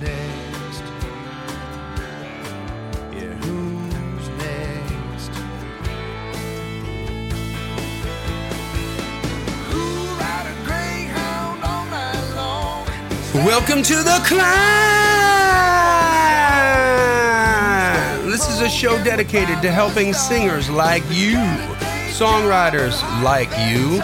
next? Yeah, who's next? Welcome to the climb. This is a show dedicated to helping singers like you, songwriters like you,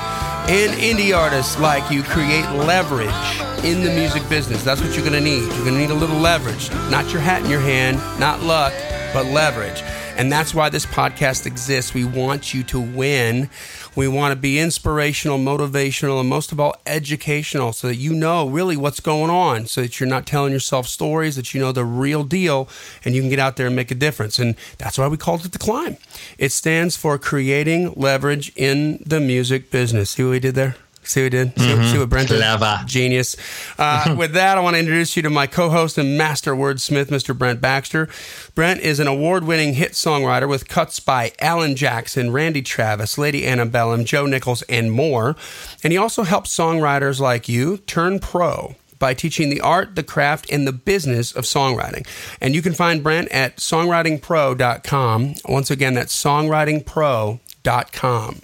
and indie artists like you create leverage in the music business. That's what you're going to need. You're going to need a little leverage, not your hat in your hand, not luck, but leverage. And that's why this podcast exists. We want you to win. We want to be inspirational, motivational, and most of all, educational so that you know really what's going on, so that you're not telling yourself stories, that you know the real deal, and you can get out there and make a difference. And that's why we called it the climb. It stands for creating leverage in the music business. See what we did there? See what we did? See, see what Brent did? Clever. Genius. Uh, with that, I want to introduce you to my co host and master wordsmith, Mr. Brent Baxter. Brent is an award winning hit songwriter with cuts by Alan Jackson, Randy Travis, Lady Antebellum, Joe Nichols, and more. And he also helps songwriters like you turn pro by teaching the art, the craft, and the business of songwriting. And you can find Brent at songwritingpro.com. Once again, that's songwritingpro.com.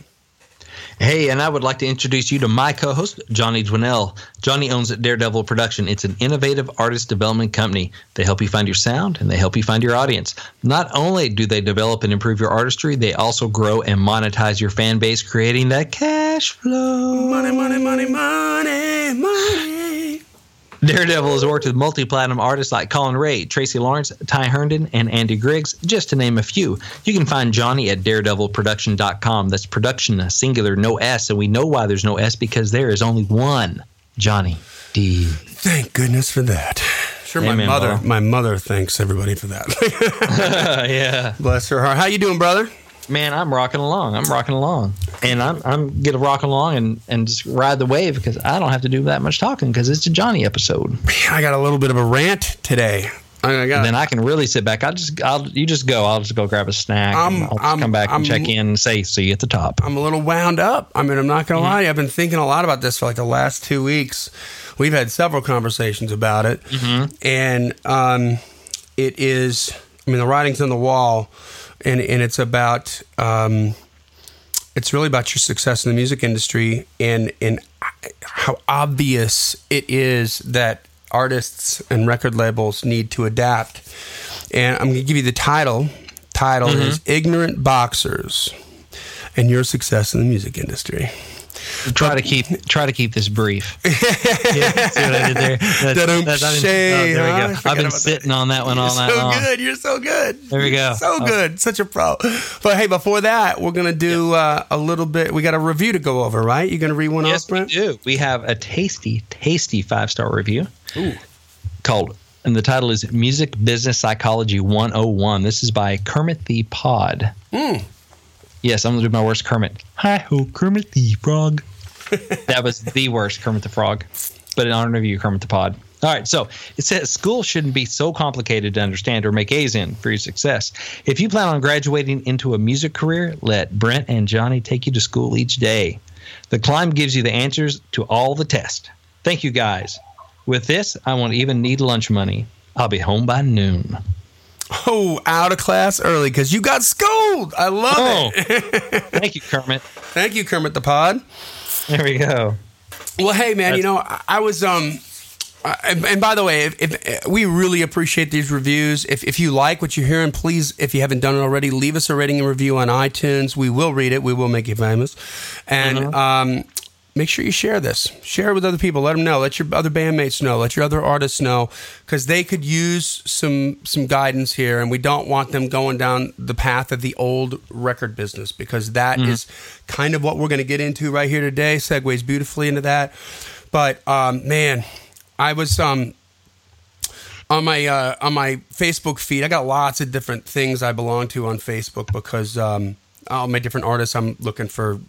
Hey, and I would like to introduce you to my co host, Johnny Dwinell. Johnny owns Daredevil Production. It's an innovative artist development company. They help you find your sound and they help you find your audience. Not only do they develop and improve your artistry, they also grow and monetize your fan base, creating that cash flow. Money, money, money, money, money. Daredevil has worked with multi platinum artists like Collin Raye, Tracy Lawrence, Ty Herndon, and Andy Griggs, just to name a few. You can find Johnny at daredevilproduction.com. That's production, singular, no S. And we know why there's no S because there is only one Johnny D. Thank goodness for that. Sure, my mother, brother. my mother thanks everybody for that. yeah. Bless her heart. How you doing, brother? Man, I'm rocking along. I'm rocking along. And I'm I'm gonna rock along and, and just ride the wave because I don't have to do that much talking because it's a Johnny episode. I got a little bit of a rant today. I got. And then I can really sit back. I'll just I'll you just go. I'll just go grab a snack. I'm- and I'll just I'm- come back I'm- and check in and say see you at the top. I'm a little wound up. I mean, I'm not gonna lie. to you. I've been thinking a lot about this for like the last two weeks. We've had several conversations about it, and um, it is. I mean, the writing's on the wall, and and it's about. Um, it's really about your success in the music industry and and how obvious it is that artists and record labels need to adapt. And I'm going to give you the title. Title is "Ignorant Boxers and Your Success in the Music Industry." Try to keep try to keep this brief. Yeah, see what I did there? That's- Da-dum, that's- I've been- shay, oh, there we go. I've been about that. sitting on that one all You're night so long. good. You're so good. There we go. So Oh. good. Such a pro. But hey, before that, we're gonna do uh, a little bit. We got a review to go over, right? You're gonna read one Yes, off, we Brent? do. We have a tasty, tasty five star review called, and the title is Music Business Psychology 101. This is by Kermit the Pod. Mm. Yes, I'm going to do my worst Kermit. Hi ho, Kermit the Frog. that was the worst Kermit the Frog, but in honor of you, Kermit the Pod. All right, so it says school shouldn't be so complicated to understand or make A's in for your success. If you plan on graduating into a music career, let Brent and Johnny take you to school each day. The climb gives you the answers to all the tests. Thank you guys. With this, I won't even need lunch money. I'll be home by noon. Oh, out of class early because you got I love Oh, it. thank you, Kermit. Thank you, Kermit the Pod. There we go. Well, hey, man, you know, I, I was um. Uh, and, and by the way, if, if we really appreciate these reviews, if, if you like what you're hearing, please, if you haven't done it already, leave us a rating and review on iTunes. We will read it. We will make you famous, and um, make sure you share this. Share it with other people. Let them know. Let your other bandmates know. Let your other artists know because they could use some some guidance here, and we don't want them going down the path of the old record business because that is kind of what we're going to get into right here today. Segues beautifully into that. But um, man, I was um, on my uh, on my Facebook feed. I got lots of different things I belong to on Facebook because um, all my different artists. I'm looking for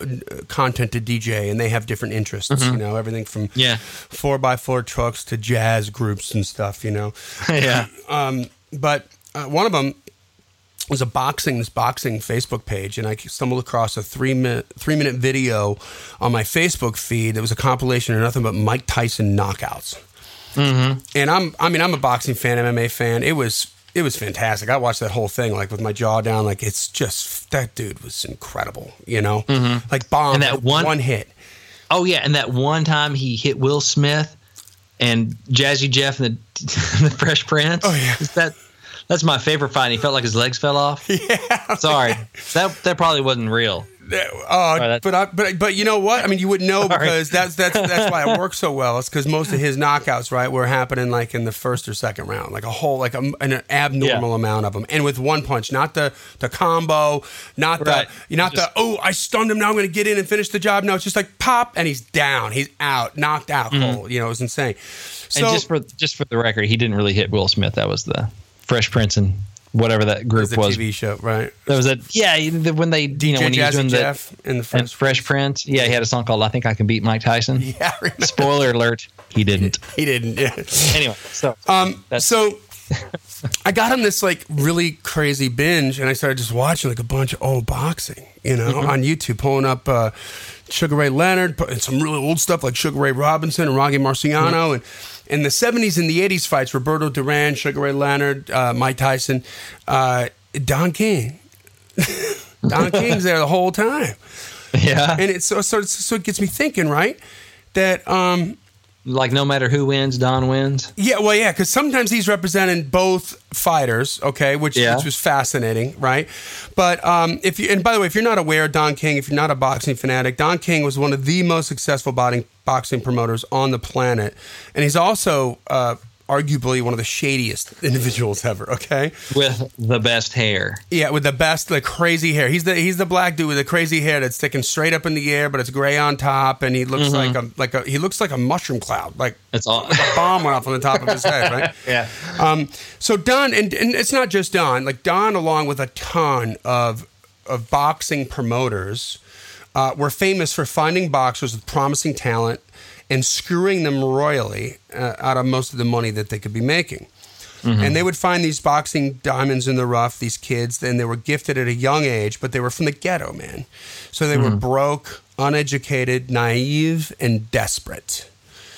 uh, content to DJ, and they have different interests. You know, everything from Yeah. four by four trucks to jazz groups and stuff. You know, yeah. um, but uh, one of them was a boxing this boxing Facebook page, and I stumbled across a three minute three minute video on my Facebook feed that was a compilation of nothing but Mike Tyson knockouts. Mm-hmm. And I'm, I mean, I'm a boxing fan, MMA fan. It was, it was fantastic. I watched that whole thing like with my jaw down. Like it's just that dude was incredible. You know, mm-hmm. like bomb and that one, one hit. Oh yeah, and that one time he hit Will Smith and Jazzy Jeff and the, the Fresh Prince. Oh yeah, that that's my favorite fight. He felt like his legs fell off. Yeah, sorry, that that probably wasn't real. Uh, but I, but but you know what? I mean, you would know because that's that's that's why it works so well. It's because most of his knockouts, right, were happening like in the first or second round, like a whole like a, an abnormal yeah. amount of them, and with one punch, not the the combo, not right. the not just, the oh I stunned him now I'm going to get in and finish the job. No, it's just like pop and he's down, he's out, knocked out mm-hmm. cold. You know, it was insane. So, and just for just for the record, he didn't really hit Will Smith. That was the Fresh Prince and whatever that group was. was. TV show, right? That was a yeah. when they DJ you know when he was doing Jeff the, in the Fresh, Fresh Prince. Yeah, he had a song called "I Think I Can Beat Mike Tyson." Yeah. Spoiler alert: he didn't. He didn't. Yeah. Anyway, so um, so I got on this like really crazy binge, and I started just watching like a bunch of old boxing, you know, mm-hmm. on YouTube, pulling up. Uh, Sugar Ray Leonard, and some really old stuff like Sugar Ray Robinson and Rocky Marciano, mm-hmm. and in the 70s and the 80s fights, Roberto Duran, Sugar Ray Leonard, uh, Mike Tyson, uh, Don King. Don King's there the whole time. Yeah. And it's so, so, so it gets me thinking, right? That um, like no matter who wins, Don wins. Yeah, well, yeah, because sometimes he's representing both fighters, okay, which, yeah. which was fascinating, right? But um, if you, and by the way, if you're not aware, Don King, if you're not a boxing fanatic, Don King was one of the most successful boxing boxing promoters on the planet, and he's also uh, arguably one of the shadiest individuals ever. Okay, with the best hair. Yeah, with the best, like crazy hair. He's the he's the black dude with the crazy hair that's sticking straight up in the air, but it's gray on top, and he looks mm-hmm. like a like a he looks like a mushroom cloud. Like it's all like a bomb went off on the top of his head, right? yeah. Um. So Don, and, and it's not just Don. Like Don, along with a ton of of boxing promoters. Uh, were famous for finding boxers with promising talent and screwing them royally uh, out of most of the money that they could be making. Mm-hmm. And they would find these boxing diamonds in the rough, these kids, and they were gifted at a young age, but they were from the ghetto, man. So they mm-hmm. were broke, uneducated, naive, and desperate.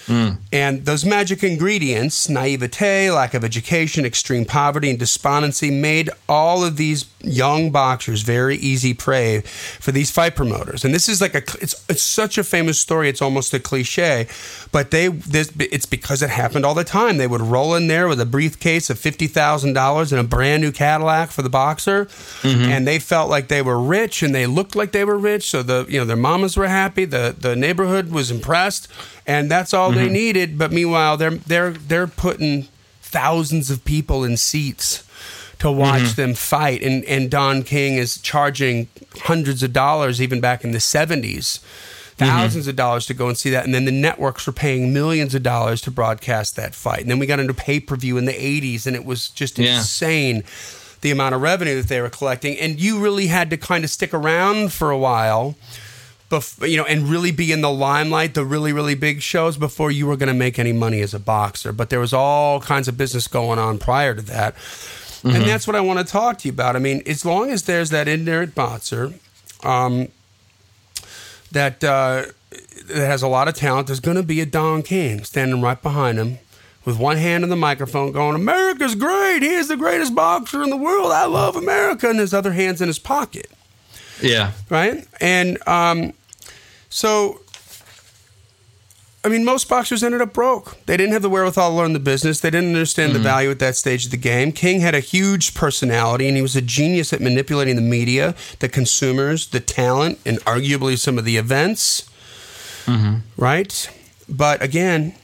Mm. And those magic ingredients, naivete, lack of education, extreme poverty, and despondency, made all of these young boxers very easy prey for these fight promoters. And this is like a, it's, it's such a famous story, it's almost a cliche, but they, this, it's because it happened all the time. They would roll in there with a briefcase of $50,000 and a brand new Cadillac for the boxer. Mm-hmm. And they felt like they were rich and they looked like they were rich. So the, you know, their mamas were happy. The, the neighborhood was impressed and that's all. They needed. But meanwhile, they're they're they're putting thousands of people in seats to watch mm-hmm. them fight, and and Don King is charging hundreds of dollars even back in the seventies. 1000s mm-hmm. of dollars to go and see that. And then the networks were paying millions of dollars to broadcast that fight. And then we got into pay per view in the 80s, and it was just yeah. insane the amount of revenue that they were collecting. And you really had to kind of stick around for a while bef- you know, and really be in the limelight, the really, really big shows before you were going to make any money as a boxer. But there was all kinds of business going on prior to that. Mm-hmm. And that's what I want to talk to you about. I mean, as long as there's that ignorant boxer um, that, uh, that has a lot of talent, there's going to be a Don King standing right behind him with one hand on the microphone going, America's great. He is the greatest boxer in the world. I love America. And his other hand's in his pocket. Yeah. Right? And um, so, I mean, most boxers ended up broke. They didn't have the wherewithal to learn the business. They didn't understand mm-hmm. the value at that stage of the game. King had a huge personality, and he was a genius at manipulating the media, the consumers, the talent, and arguably some of the events. Mm-hmm. Right? But again,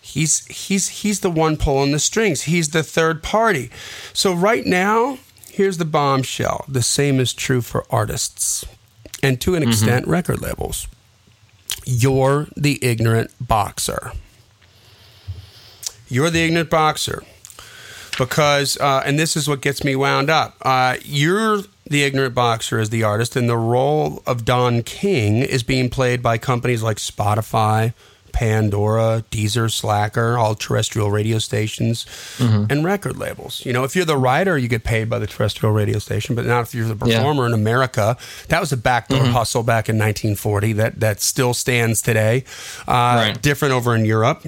he's he's he's the one pulling the strings. He's the third party. So right now, Here's the bombshell the same is true for artists and to an mm-hmm. extent, record labels. You're the ignorant boxer. You're the ignorant boxer. Because, uh, and this is what gets me wound up. Uh, you're the ignorant boxer as the artist, and the role of Don King is being played by companies like Spotify, Pandora, Deezer, Slacker, all terrestrial radio stations, Mm-hmm. and record labels. You know, if you're the writer, you get paid by the terrestrial radio station, but not if you're the Yeah. performer in America. That was a backdoor Mm-hmm. hustle back in 1940 that, that still stands today. Uh, Right. Different over in Europe,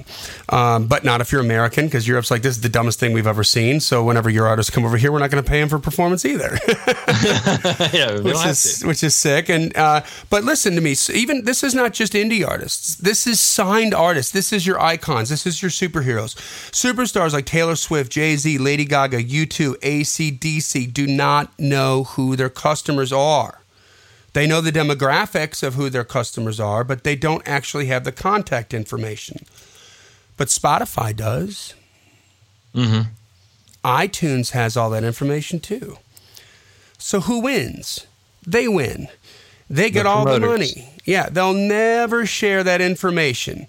um, but not if you're American, because Europe's like, this is the dumbest thing we've ever seen. So whenever your artists come over here, we're not going to pay them for performance either. yeah, which is which is sick. And uh, but listen to me. Even this is not just indie artists. This is artists. This is your icons. This is your superheroes. Superstars like Taylor Swift, Jay Z, Lady Gaga, U2, ACDC do not know who their customers are. They know the demographics of who their customers are, but they don't actually have the contact information. But Spotify does. Mm-hmm. iTunes has all that information too. So who wins? They win. They get The all the money. Yeah, they'll never share that information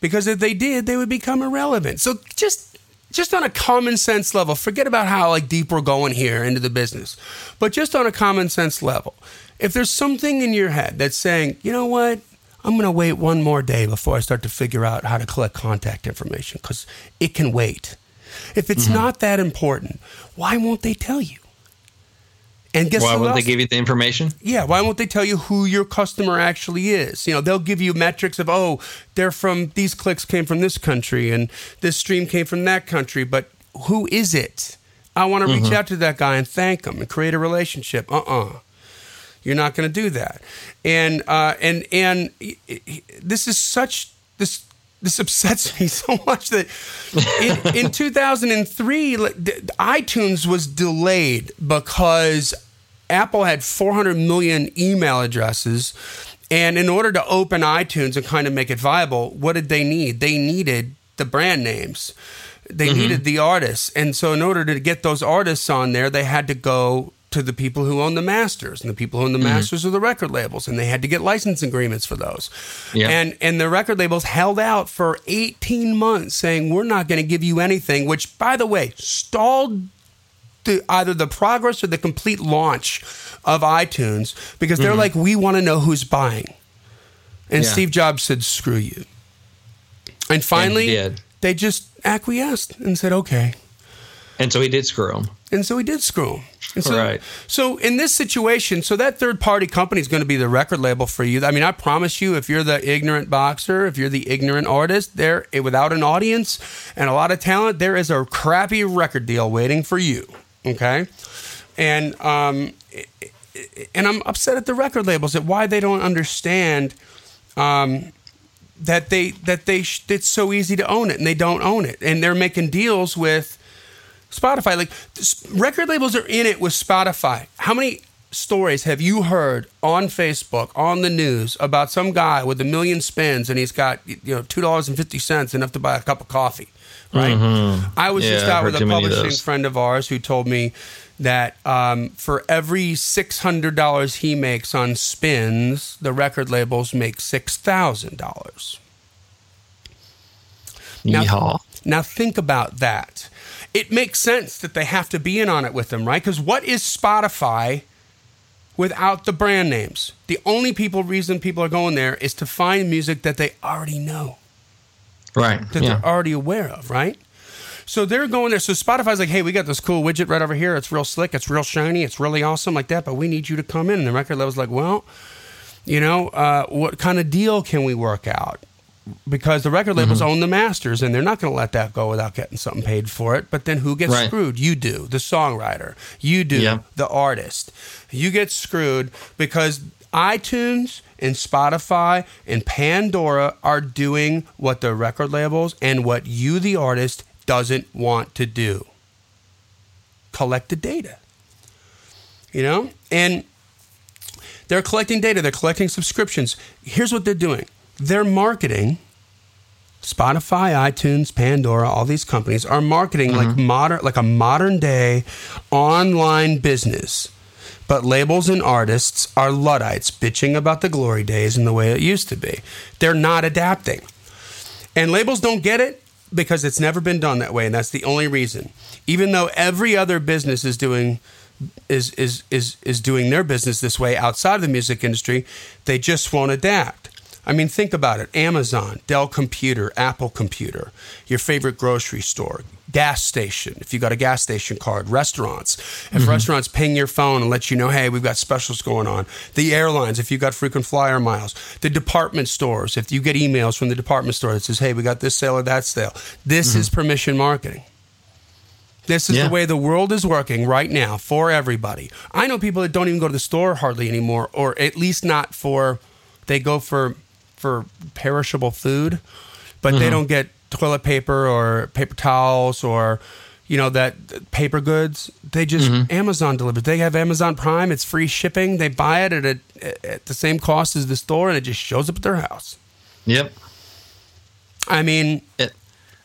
because if they did, they would become irrelevant. So just just on a common sense level, forget about how like deep we're going here into the business. But just on a common sense level, if there's something in your head that's saying, "You know what? I'm going to wait one more day before I start to figure out how to collect contact information cuz it can wait." If it's mm-hmm. not that important, why won't they tell you? And guess Why who wouldn't they give you the information? yeah, why won't they tell you who your customer actually is? You know, they'll give you metrics of, oh, they're from these clicks came from this country and this stream came from that country, but who is it? I want to reach out to that guy and thank him and create a relationship. Uh-uh. You're not going to do that. And uh, and and this is such this this upsets me so much that in, in 2003 iTunes was delayed because Apple had 400 million email addresses and in order to open iTunes and kind of make it viable what did they need? They needed the brand names. They mm-hmm. needed the artists. And so in order to get those artists on there they had to go to the people who own the masters and the people who own the mm-hmm. masters are the record labels and they had to get license agreements for those Yeah. and and the record labels held out for 18 months saying we're not going to give you anything which by the way stalled the, either the progress or the complete launch of iTunes because they're mm-hmm. like we want to know who's buying and Yeah. Steve Jobs said screw you and finally did. they just acquiesced and said okay And so he did screw him. and so he did screw him. And so, Right. So in this situation, so that third party company is going to be the record label for you. I mean, I promise you, if you're the ignorant boxer, if you're the ignorant artist, there without an audience and a lot of talent, there is a crappy record deal waiting for you. Okay, and um, and I'm upset at the record labels at why they don't understand um, that they that they sh- it's so easy to own it and they don't own it and they're making deals with Spotify. Like record labels are in it with Spotify. How many stories have you heard on Facebook on the news about some guy with a million spins and he's got you know two dollars and fifty cents enough to buy a cup of coffee? Right. I was Yeah, just out with a too many of publishing friend of ours who told me that um, for every six hundred dollars he makes on spins, the record labels make six thousand dollars. Now- Now think about that. It makes sense that they have to be in on it with them, right? Because what is Spotify without the brand names? The only people reason people are going there is to find music that they already know, Right. that Yeah. they're already aware of, right? So they're going there. So Spotify's like, hey, we got this cool widget right over here. It's real slick. It's real shiny. It's really awesome like that. But we need you to come in. And the record label's like, well, you know, uh, what kind of deal can we work out? Because the record labels Mm-hmm. own the masters, and they're not going to let that go without getting something paid for it. But then who gets Right. screwed? You do, the songwriter. You do, Yeah. the artist. You get screwed because iTunes and Spotify and Pandora are doing what the record labels and what you, the artist, doesn't want to do collect the data. You know? And they're collecting data, they're collecting subscriptions. Here's what they're doing they're marketing. Spotify, iTunes, Pandora, all these companies are marketing like mm-hmm. modern like a modern day online business. But labels and artists are Luddites bitching about the glory days and the way it used to be. They're not adapting. And labels don't get it because it's never been done that way, and that's the only reason. Even though every other business is doing is is is is doing their business this way outside of the music industry, they just won't adapt. I mean, think about it Amazon, Dell Computer, Apple Computer, your favorite grocery store, gas station, if you got a gas station card, restaurants. If mm-hmm. restaurants ping your phone and let you know, hey, we've got specials going on. The airlines, if you got frequent flyer miles. The department stores, if you get emails from the department store that says, hey, we got this sale or that sale. This mm-hmm. is permission marketing. This is Yeah. the way the world is working right now for everybody. I know people that don't even go to the store hardly anymore, or at least not for. They go for for perishable food, but Mm-hmm. they don't get toilet paper or paper towels or you know that paper goods. They just Mm-hmm. Amazon delivers. They have Amazon Prime. It's free shipping. They buy it at a, at the same cost as the store, and it just shows up at their house. Yep. I mean, It,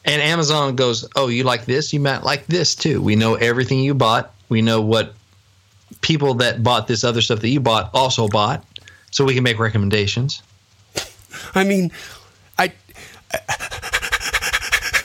and Amazon goes, "Oh, you like this? You might like this too. We know everything you bought. We know what people that bought this other stuff that you bought also bought, so we can make recommendations." I mean, I.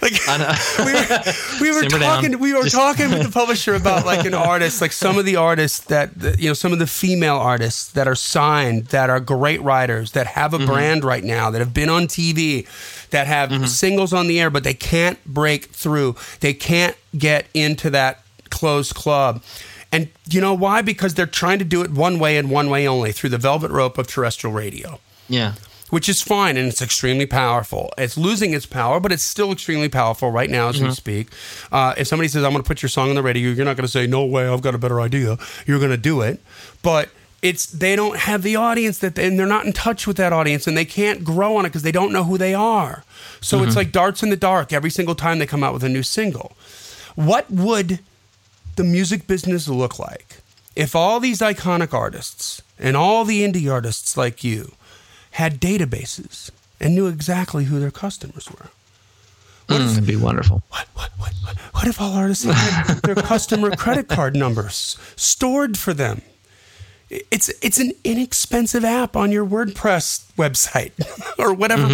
like, I we were, we were Simmer down. talking we were Just- talking with the publisher about like an artist like some of the artists that you know some of the female artists that are signed that are great writers that have Mm-hmm. a brand right now that have been on TV that have Mm-hmm. singles on the air but they can't break through they can't get into that closed club and you know why because they're trying to do it one way and one way only through the velvet rope of terrestrial radio yeah. Which is fine and it's extremely powerful. It's losing its power, but it's still extremely powerful right now as we speak. Uh, if somebody says, I'm going to put your song on the radio, you're not going to say, No way, I've got a better idea. You're going to do it. But it's they don't have the audience that and they're not in touch with that audience and they can't grow on it because they don't know who they are. So it's like darts in the dark every single time they come out with a new single. What would the music business look like if all these iconic artists and all the indie artists like you had databases and knew exactly who their customers were? Mm, it'd be wonderful. What, what, what, what, what if all artists had their customer credit card numbers stored for them? It's it's an inexpensive app on your WordPress website or whatever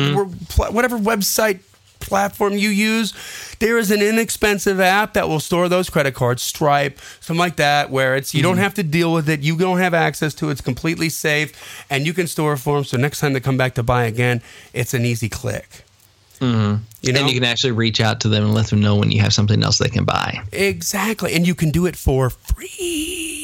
pla- whatever website platform you use. There is an inexpensive app that will store those credit cards, Stripe, something like that, where it's you don't mm-hmm. have to deal with it. You don't have access to it. It's completely safe, and you can store it for them. So next time they come back to buy again, it's an easy click. Mm-hmm. You know, and then you can actually reach out to them and let them know when you have something else they can buy. Exactly. And you can do it for free.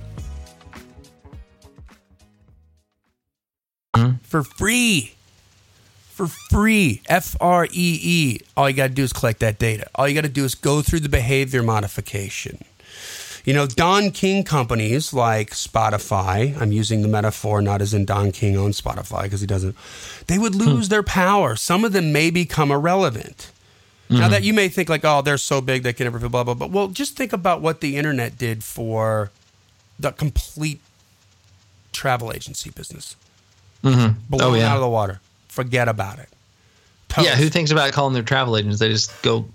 For free. For free. F R E E. All you got to do is collect that data. All you got to do is go through the behavior modification. You know, Don King companies like Spotify, I'm using the metaphor not as in Don King owns Spotify because he doesn't, they would hmm. lose their power. Some of them may become irrelevant. Now hmm. that you may think like, oh, they're so big they can never feel blah blah blah. Well, just think about what the internet did for the complete travel agency business. Blown Oh, yeah. out of the water. Forget about it. Yeah, who thinks about calling their travel agents? They just go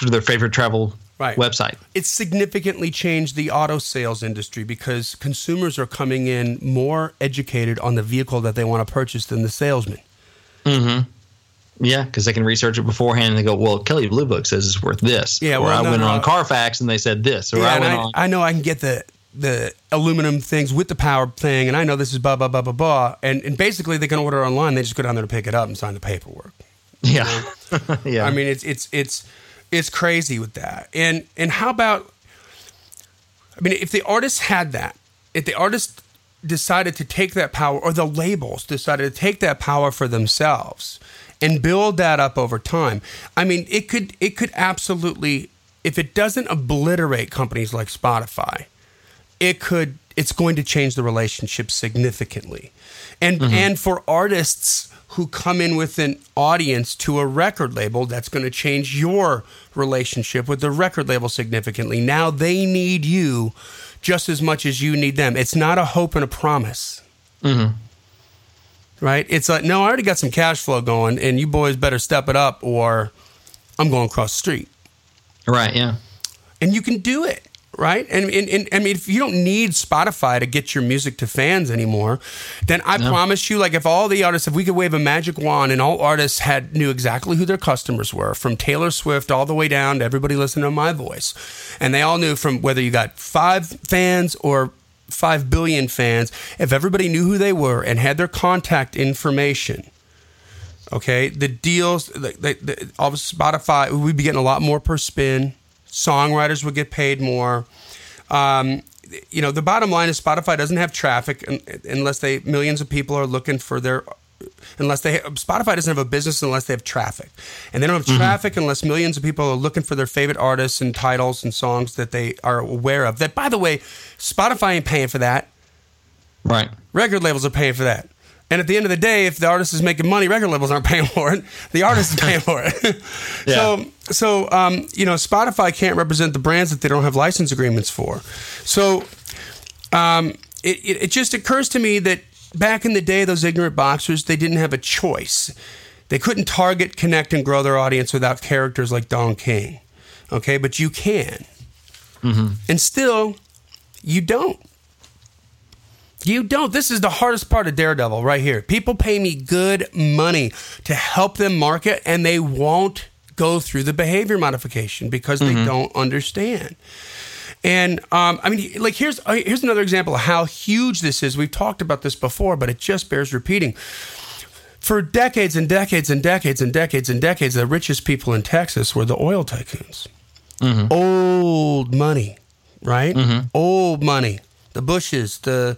to their favorite travel Right. website. It's significantly changed the auto sales industry because consumers are coming in more educated on the vehicle that they want to purchase than the salesman. Mm-hmm. Yeah, because they can research it beforehand and they go, "Well, Kelly Blue Book says it's worth this." Yeah, or well, I no, went no. on Carfax and they said this, or Yeah, I and went I, on. I know I can get the the aluminum things with the power thing, and I know this is blah blah blah blah blah. And and basically they can order online. They just go down there to pick it up and sign the paperwork. yeah, yeah. I mean, it's it's it's it's crazy with that. And and how about? I mean, if the artist had that, if the artist decided to take that power, or the labels decided to take that power for themselves and build that up over time, I mean, it could it could absolutely, if it doesn't obliterate companies like Spotify, it could it's going to change the relationship significantly. And mm-hmm. and for artists who come in with an audience to a record label that's going to change your relationship with the record label significantly. Now they need you just as much as you need them. It's not a hope and a promise. Mm-hmm. Right? It's like no i already got some cash flow going and you boys better step it up or i'm going across the street. Right, yeah, and you can do it right and, and, and i mean if you don't need spotify to get your music to fans anymore then i No. promise you like if all the artists if we could wave a magic wand and all artists had knew exactly who their customers were from taylor swift all the way down to everybody listening to my voice and they all knew from whether you got five fans or five billion fans if everybody knew who they were and had their contact information Okay, the deals, the, the, the, all of Spotify, we'd be getting a lot more per spin. Songwriters would get paid more. Um, you know, the bottom line is Spotify doesn't have traffic unless they millions of people are looking for their. Unless they Spotify doesn't have a business unless they have traffic, and they don't have traffic unless millions of people are looking for their favorite artists and titles and songs that they are aware of. That, by the way, Spotify ain't paying for that right, record labels are paying for that. And at the end of the day, if the artist is making money, record labels aren't paying for it. The artist is paying for it. So, so um, you know, Spotify can't represent the brands that they don't have license agreements for. So, um, it, it, it just occurs to me that back in the day, those ignorant boxers, they didn't have a choice. They couldn't target, connect, and grow their audience without characters like Don King. Okay, but you can. And still, you don't. You don't. This is the hardest part of Daredevil right here. People pay me good money to help them market, and they won't go through the behavior modification because they don't understand. And um, I mean, like here's uh, here's another example of how huge this is. We've talked about this before, but it just bears repeating. For decades and decades and decades and decades and decades, the richest people in Texas were the oil tycoons. Old money, right? Old money. The Bushes, the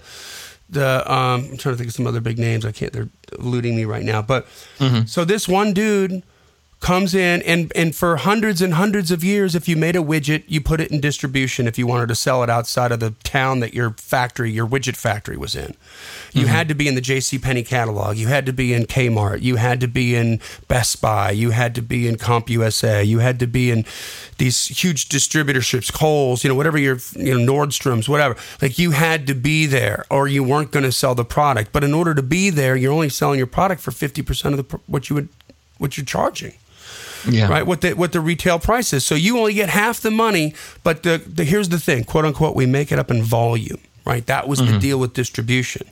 the um, I'm trying to think of some other big names. I can't. They're eluding me right now. But so this one dude comes in and and for hundreds and hundreds of years if you made a widget you put it in distribution if you wanted to sell it outside of the town that your factory your widget factory was in. You mm-hmm. had to be in the JC Penney catalog. You had to be in Kmart. You had to be in Best Buy. You had to be in CompUSA you had to be in these huge distributorships Kohl's you know whatever your you know Nordstrom's whatever. Like you had to be there or you weren't going to sell the product. But in order to be there you're only selling your product for 50% of the pr- what you would what you're charging yeah, right? What the what the retail price is. So you only get half the money, but the, the here's the thing, quote unquote, we make it up in volume, right? That was the mm-hmm. deal with distribution.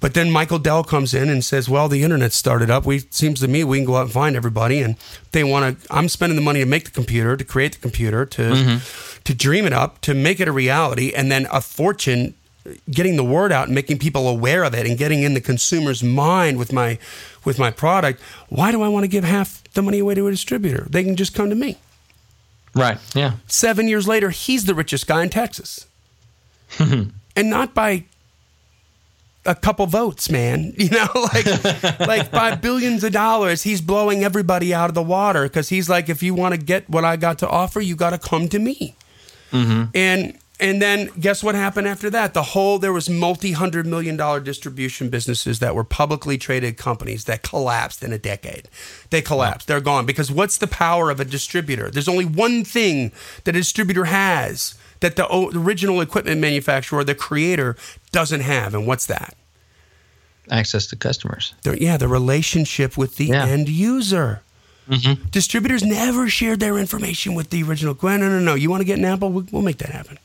But then Michael Dell comes in and says, "Well, the internet started up. We seems to me we can go out and find everybody, and they want to. I'm spending the money to make the computer, to create the computer, to mm-hmm. to dream it up, to make it a reality, and then a fortune." Getting the word out and making people aware of it and getting in the consumer's mind with my with my product why do i want to give half the money away to a distributor? They can just come to me. Right, yeah, seven years later he's the richest guy in texas. And not by a couple votes man. You know like like by billions of dollars he's blowing everybody out of the water because he's like if you want to get what i got to offer you got to come to me. Mm-hmm. And and then guess what happened after that? The whole there was multi hundred million dollar distribution businesses that were publicly traded companies that collapsed in a decade. They collapsed. They're gone because what's the power of a distributor? There's only one thing that a distributor has that the original equipment manufacturer, the creator, doesn't have, and what's that? access to customers. The, yeah, the relationship with the Yeah. end user. Mm-hmm. Distributors never shared their information with the original. No, no, no. You want to get an Apple? We'll, we'll make that happen.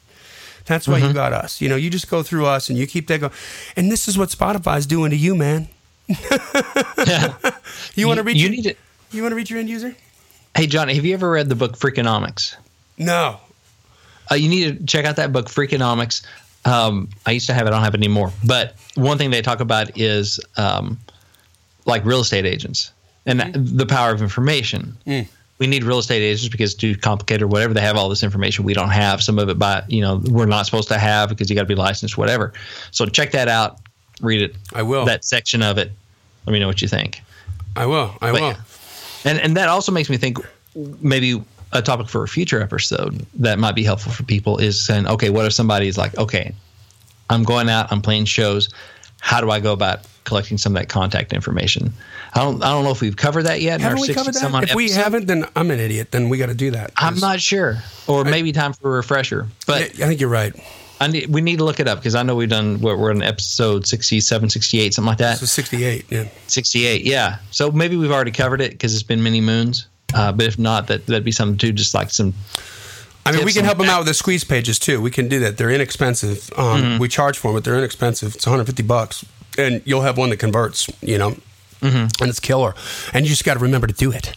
That's why you got us. You know, you just go through us and you keep that going. And this is what Spotify's doing to you, man. You want to reach? You your, need to. You want to reach your end user? Hey, Johnny, have you ever read the book Freakonomics? No. Uh, you need to check out that book, Freakonomics. Um, I used to have it, I don't have it anymore. But one thing they talk about is um, like real estate agents and the power of information. We need real estate agents because it's too complicated or whatever. They have all this information we don't have. Some of it, by you know, we're not supposed to have because you got to be licensed, whatever. So check that out. Read it. I will. That section of it. Let me know what you think. I will. I But- will. And and that also makes me think maybe a topic for a future episode that might be helpful for people is saying, okay, what if somebody's like, okay, I'm going out, I'm playing shows. How do I go about collecting some of that contact information? I don't I don't know if we've covered that yet. Haven't our we covered that? odd If we haven't, then I'm an idiot. Then we got to do that. I'm not sure, or maybe time for a refresher. But I think you're right. I need, we need to look it up because I know we've done what we're in episode 67, 68, something like that. So 68. Yeah. 68, yeah. So maybe we've already covered it because it's been many moons. Uh, but if not, that that'd be something too, just like some. I mean, we can help them out with the squeeze pages too. We can do that. They're inexpensive. Um, Mm-hmm. We charge for them, but they're inexpensive. It's 150 bucks, and you'll have one that converts. You know. Mm-hmm. And it's killer, and you just got to remember to do it.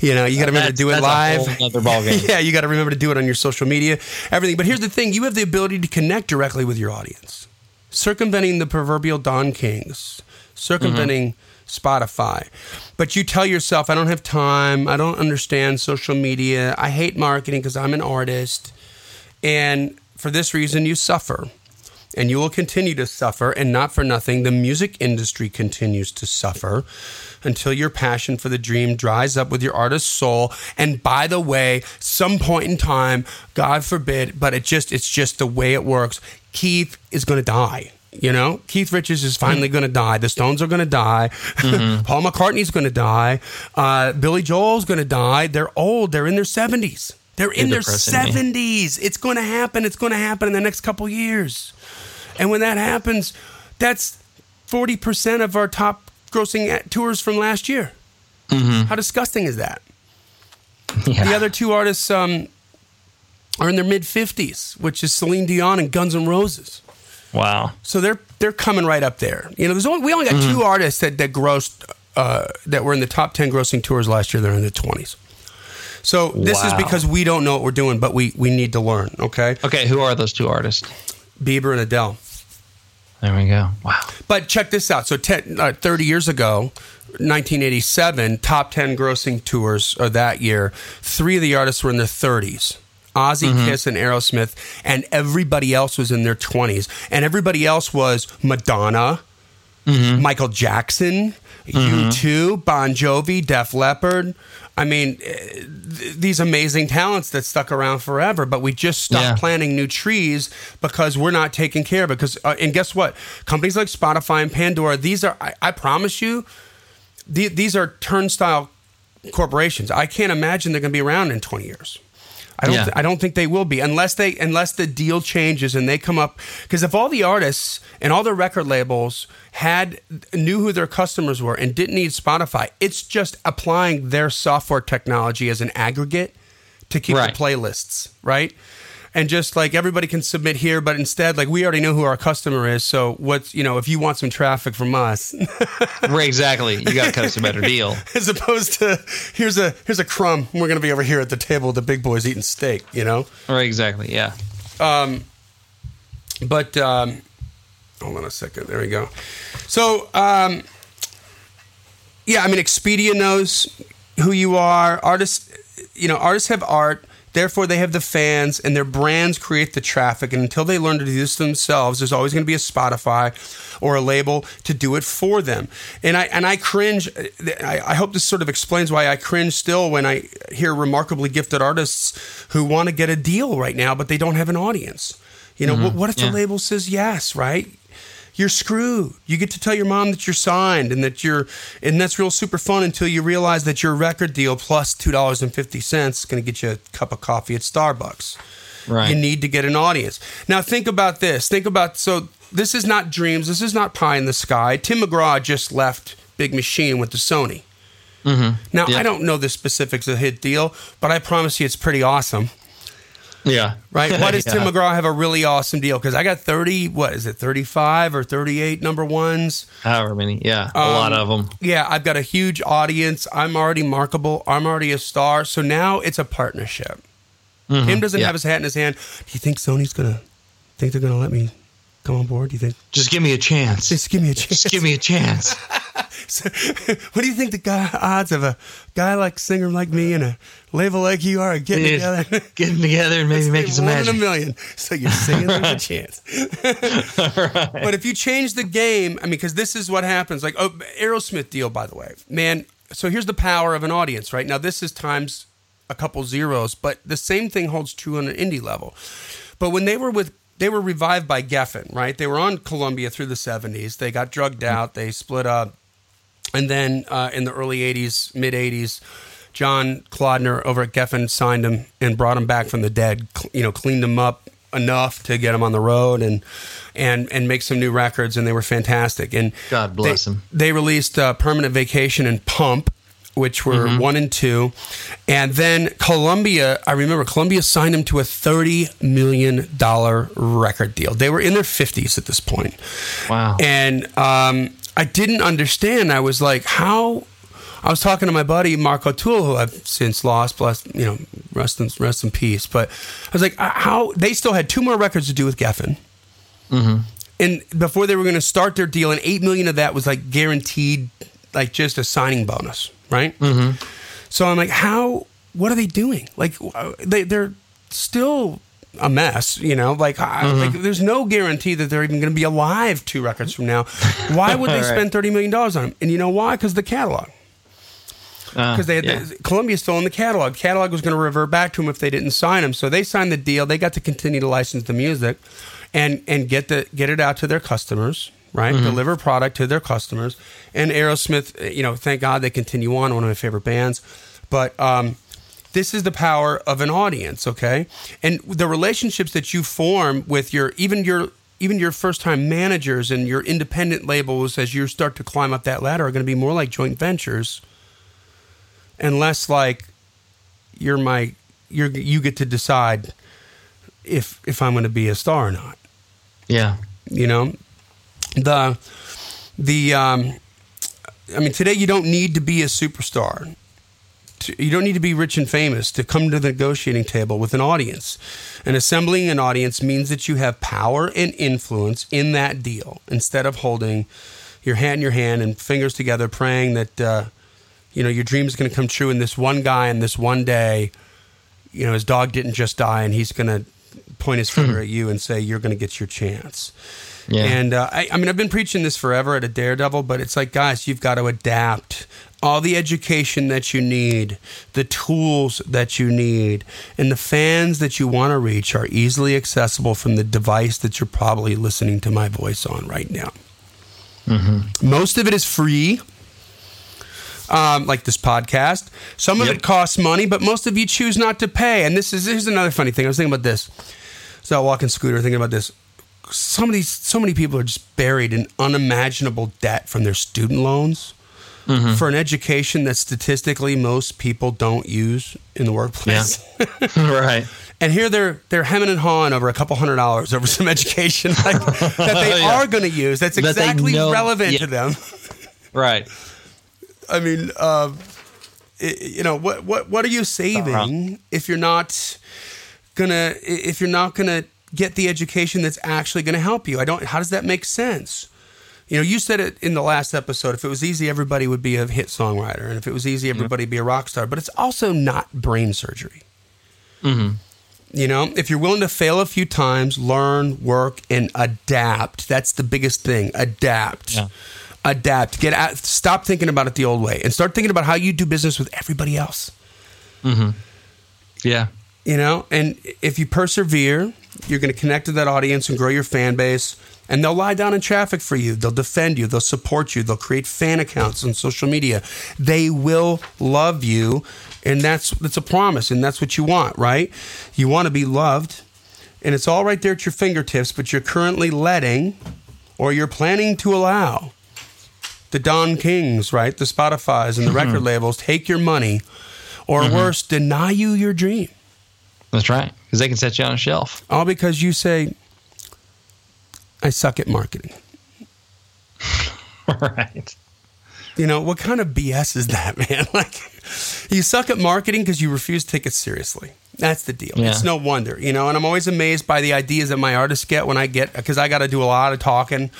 You know, you got to remember to do it live. whole nother ballgame. yeah, you got to remember to do it on your social media, everything. But here's the thing: you have the ability to connect directly with your audience, circumventing the proverbial Don Kings, circumventing Spotify. But you tell yourself, "I don't have time. I don't understand social media. I hate marketing because I'm an artist." And for this reason, you suffer. And you will continue to suffer, and not for nothing. The music industry continues to suffer until your passion for the dream dries up with your artist's soul. And by the way, some point in time, God forbid, but it just it's just the way it works. Keith is going to die. You know, Keith Richards is finally going to die. The Stones are going to die. Paul McCartney's going to die. Uh, Billy Joel's going to die. They're old. They're in their seventies. They're in You're their depressing me. seventies. It's going to happen. It's going to happen in the next couple years. And when that happens, that's forty percent of our top grossing tours from last year. How disgusting is that? Yeah. The other two artists um, are in their mid fifties, which is Celine Dion and Guns N' Roses. Wow. So they're they're coming right up there. You know, there's only we only got Mm-hmm. two artists that that grossed uh, that were in the top ten grossing tours last year. They're in the twenties. So this is because we don't know what we're doing, but we we need to learn. Okay, Okay, who are those two artists? Bieber and Adele. There we go. Wow. But check this out. So 10, uh, 30 years ago, 1987, top 10 grossing tours of that year, three of the artists were in their 30s. Ozzy, Kiss, and Aerosmith, and everybody else was in their 20s. And everybody else was Madonna, Michael Jackson, U2, Bon Jovi, Def Leppard. I mean, eh, th- these amazing talents that stuck around forever, but we just stopped Yeah. planting new trees because we're not taking care. Because uh, and guess what? Companies like Spotify and Pandora, these are I, I promise you, the, these are turnstile corporations. I can't imagine they're going to be around in twenty years. I don't. Yeah. th- I don't think they will be unless they unless the deal changes and they come up. Because if all the artists and all the record labels had knew who their customers were and didn't need Spotify, it's just applying their software technology as an aggregate to keep Right. the playlists right. And just like everybody can submit here, but instead, like we already know who our customer is. So what's you know, if you want some traffic from us, Right, exactly. You got to cut us a better deal. as opposed to here's a here's a crumb. We're gonna be over here at the table the big boys eating steak. You know. Right, exactly. Yeah. Um, but um, hold on a second. There we go. So um, yeah, I mean, Expedia knows who you are. Artists, you know, artists have art. Therefore, they have the fans, and their brands create the traffic. And until they learn to do this themselves, there's always going to be a Spotify or a label to do it for them. And I and I cringe. I, I hope this sort of explains why I cringe still when I hear remarkably gifted artists who want to get a deal right now, but they don't have an audience. You know, mm-hmm. what, what if Yeah. the label says yes, right? You're screwed. You get to tell your mom that you're signed and that you're, and that's real super fun until you realize that your record deal plus plus two dollars and fifty cents is going to get you a cup of coffee at Starbucks. Right. You need to get an audience. Now think about this. Think about so this is not dreams. This is not pie in the sky. Tim McGraw just left Big Machine with the Sony. Mm-hmm. Now Yeah. I don't know the specifics of the hit deal, but I promise you it's pretty awesome. Yeah. Right? Why does Tim McGraw have a really awesome deal? Because I got thirty. What is it? Thirty-five or thirty-eight number ones. However many. Yeah. a lot Um, of them. Yeah, I've got a huge audience. I'm already markable. I'm already a star. So now it's a partnership. Tim doesn't yeah. have his hat in his hand. Do you think Sony's gonna think they're gonna let me come on board? Do you think? Just give me a chance. Just give me a chance. Just give me a chance. So, what do you think the guy odds of a guy like singer like me and a label like you are getting together? Getting together and maybe making some one magic. in a million. So you're saying there's a chance. But if you change the game, I mean, because this is what happens. Like, oh, Aerosmith deal, by the way, man. So here's the power of an audience, right? Now this is times a couple zeros, but the same thing holds true on an indie level. But when they were with they were revived by Geffen, right? They were on Columbia through the 70s. They got drugged out. They split up. And then uh, in the early 80s, mid 80s, John Kalodner over at Geffen signed him and brought him back from the dead, you know, cleaned him up enough to get them on the road and and and make some new records and they were fantastic and God bless they, him. they released uh, permanent vacation and pump which were Mm-hmm. one and two and then columbia i remember columbia signed him to a 30 million dollar record deal they were in their 50s at this point Wow. and um, I didn't understand. I was like, how? I was talking to my buddy Mark O'Toole, who I've since lost, bless you know, rest in rest in peace. But I was like, uh, how? They still had two more records to do with Geffen. And before they were going to start their deal, and eight million of that was like guaranteed, like just a signing bonus, right? Mm-hmm. So I'm like, how? What are they doing? Like, uh, they they're still a mess, you know. Like, I, like there's no guarantee that they're even going to be alive two records from now. Why would they Right. spend thirty million dollars on them? And you know why? Because the catalog Uh, because they had yeah. the, Columbia's still in the catalog. Catalog was going to revert back to them if they didn't sign them. So they signed the deal. They got to continue to license the music, and and get the get it out to their customers. Right, Mm-hmm. deliver product to their customers. And Aerosmith, you know, thank God they continue on. One of my favorite bands, but um, this is the power of an audience. Okay, and the relationships that you form with your even your even your first time managers and your independent labels as you start to climb up that ladder are going to be more like joint ventures and less like you're my you're you get to decide if if I'm going to be a star or not. yeah. You know, the the um, I mean today you don't need to be a superstar. You don't need to be rich and famous to come to the negotiating table with an audience. And assembling an audience means that you have power and influence in that deal instead of holding your hand in your hand and fingers together praying that uh, you know your dream is going to come true and this one guy in this one day you know his dog didn't just die and he's going to point his finger at you and say you're going to get your chance Yeah. and uh, I, I mean i've been preaching this forever at a daredevil but it's like guys you've got to adapt all the education that you need the tools that you need and the fans that you want to reach are easily accessible from the device that you're probably listening to my voice on right now most of it is free um, like this podcast. Some of Yep. it costs money, but most of you choose not to pay. And this is here's another funny thing. I was thinking about this. So I was walking scooter, thinking about this. Of these, so many people are just buried in unimaginable debt from their student loans for an education that statistically most people don't use in the workplace. right. And here they're they're hemming and hawing over a couple hundred dollars over some education like, that they Yeah. are going to use. That's exactly know- relevant yeah. to them. Right. I mean, uh, you know, what what what are you saving if you're not gonna if you're not gonna get the education that's actually gonna help you? I don't. How does that make sense? You know, you said it in the last episode. If it was easy, everybody would be a hit songwriter, and if it was easy, everybody would be a rock star. But it's also not brain surgery. You know, if you're willing to fail a few times, learn, work, and adapt. That's the biggest thing. Adapt. Yeah. Adapt. Get out. Stop thinking about it the old way and start thinking about how you do business with everybody else. Hmm. Yeah. You know, and if you persevere, you're going to connect to that audience and grow your fan base. And they'll lie down in traffic for you. They'll defend you. They'll support you. They'll create fan accounts on social media. They will love you, and that's that's a promise, and that's what you want, right? You want to be loved, and it's all right there at your fingertips. But you're currently letting, or you're planning to allow, the Don Kings, right? The Spotify's and the record mm-hmm. labels take your money, or mm-hmm. worse, deny you your dream, That's right. Because they can set you on a shelf. all because you say, "I suck at marketing." right. You know what kind of BS is that, man? Like, you suck at marketing because you refuse to take it seriously. That's the deal. Yeah. It's no wonder, you know. And I'm always amazed by the ideas that my artists get when I get because I got to do a lot of talking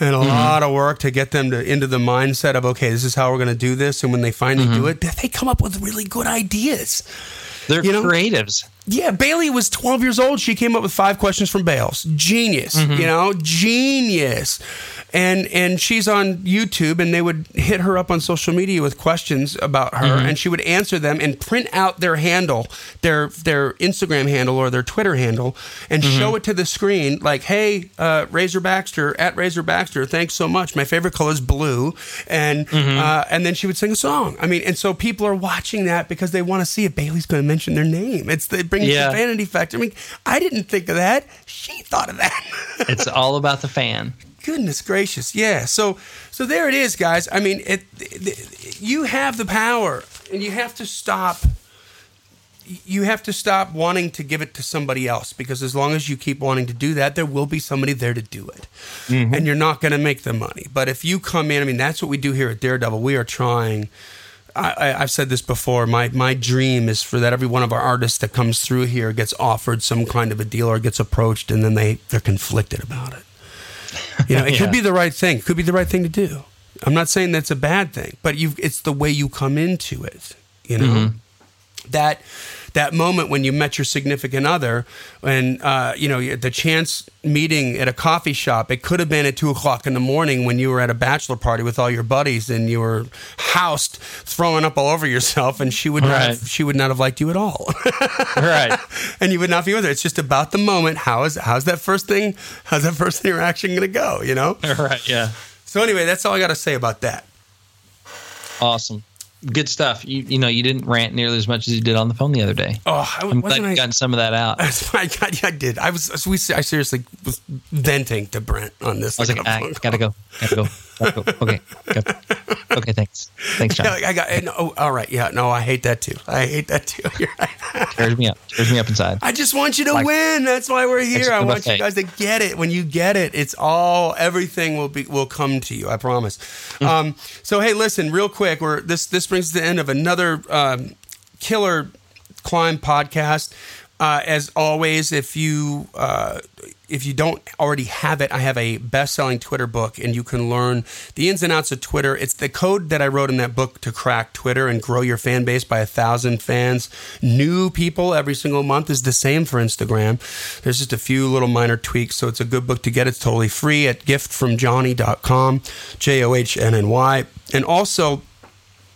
and a mm-hmm. lot of work to get them to into the mindset of okay, this is how we're going to do this. And when they finally do mm-hmm. it, they come up with really good ideas. They're You know? creatives. Yeah, Bailey was 12 years old. She came up with five questions from Bales. Genius, mm-hmm. you know, genius. And and she's on YouTube, and they would hit her up on social media with questions about her, and she would answer them and print out their handle, their their Instagram handle or their Twitter handle, and show it to the screen like, "Hey, uh, Razor Baxter at Razor Baxter, thanks so much. My favorite color is blue," and uh, and then she would sing a song. I mean, and so people are watching that because they want to see if Bailey's going to mention their name. It's it brings Yeah. the vanity factor. I mean, I didn't think of that. She thought of that. It's all about the fan. Goodness gracious, yeah. So so there it is, guys. I mean, it, it, you have the power, and you have to stop. You have to stop wanting to give it to somebody else because as long as you keep wanting to do that, there will be somebody there to do it, mm-hmm. and you're not going to make the money. But if you come in, I mean, that's what we do here at Daredevil. We are trying. I, I, I've said this before. My my dream is for that every one of our artists that comes through here gets offered some kind of a deal or gets approached, and then they they're conflicted about it. You know, it Yeah. could be the right thing. It Could be the right thing to do. I'm not saying that's a bad thing, but you it's the way you come into it. You know, mm-hmm. that that moment when you met your significant other, and uh, you know the chance meeting at a coffee shop. It could have been at two o'clock in the morning when you were at a bachelor party with all your buddies and you were housed, throwing up all over yourself, and she would not Right. have, she would not have liked you at all. Right. and you would not be with her. It's just about the moment. How is how's that first thing? How's that first interaction going to go? You know. right. Yeah. So anyway, that's all I got to say about that. Awesome. Good stuff. You you know you didn't rant nearly as much as you did on the phone the other day. Oh, I I'm glad wasn't you I. gotten some of that out. I I, yeah, I did. I was. We. I seriously was venting to Brent on this. was like, I phone call. gotta go, gotta go, gotta go. Okay, gotta- okay. Thanks, thanks, John. Yeah, I got. and- Oh, all right. Yeah. No, I hate that too. I hate that too. Right. Tears me up. Tears me up inside. I just want you to Like- win. That's why we're here. I want you guys to get it. When you get it, it's all everything will be will come to you. I promise. Mm. Um, so hey, listen, real quick. We're this this brings to the end of another um, killer climb podcast. Uh, as always, if you uh, if you don't already have it, I have a best-selling Twitter book, and you can learn the ins and outs of Twitter. It's the code that I wrote in that book to crack Twitter and grow your fan base by a thousand fans. New people every single month is the same for Instagram. There's just a few little minor tweaks, so it's a good book to get. It's totally free at giftfromjohnny.com, J O H N N Y, and also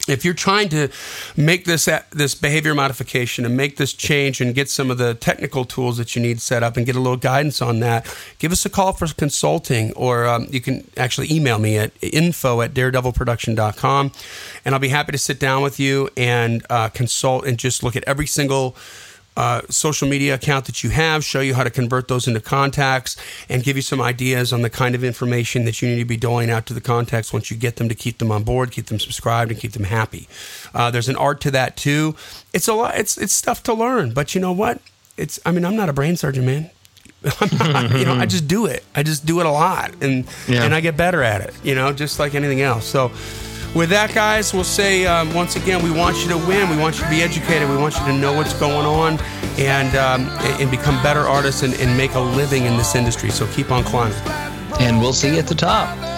if you're trying to make this this behavior modification and make this change and get some of the technical tools that you need set up and get a little guidance on that, give us a call for consulting or um, you can actually email me at info at daredevilproduction.com and I'll be happy to sit down with you and uh, consult and just look at every single uh, social media account that you have, show you how to convert those into contacts, and give you some ideas on the kind of information that you need to be doling out to the contacts once you get them to keep them on board, keep them subscribed, and keep them happy. Uh, there's an art to that too. It's a lot. It's it's stuff to learn, but you know what? It's. I mean, I'm not a brain surgeon, man. Not, you know, I just do it. I just do it a lot, and Yeah. and I get better at it. You know, just like anything else. So. With that, guys, we'll say um, once again, we want you to win. We want you to be educated. We want you to know what's going on and um, and become better artists and, and make a living in this industry. So keep on climbing. And we'll see you at the top.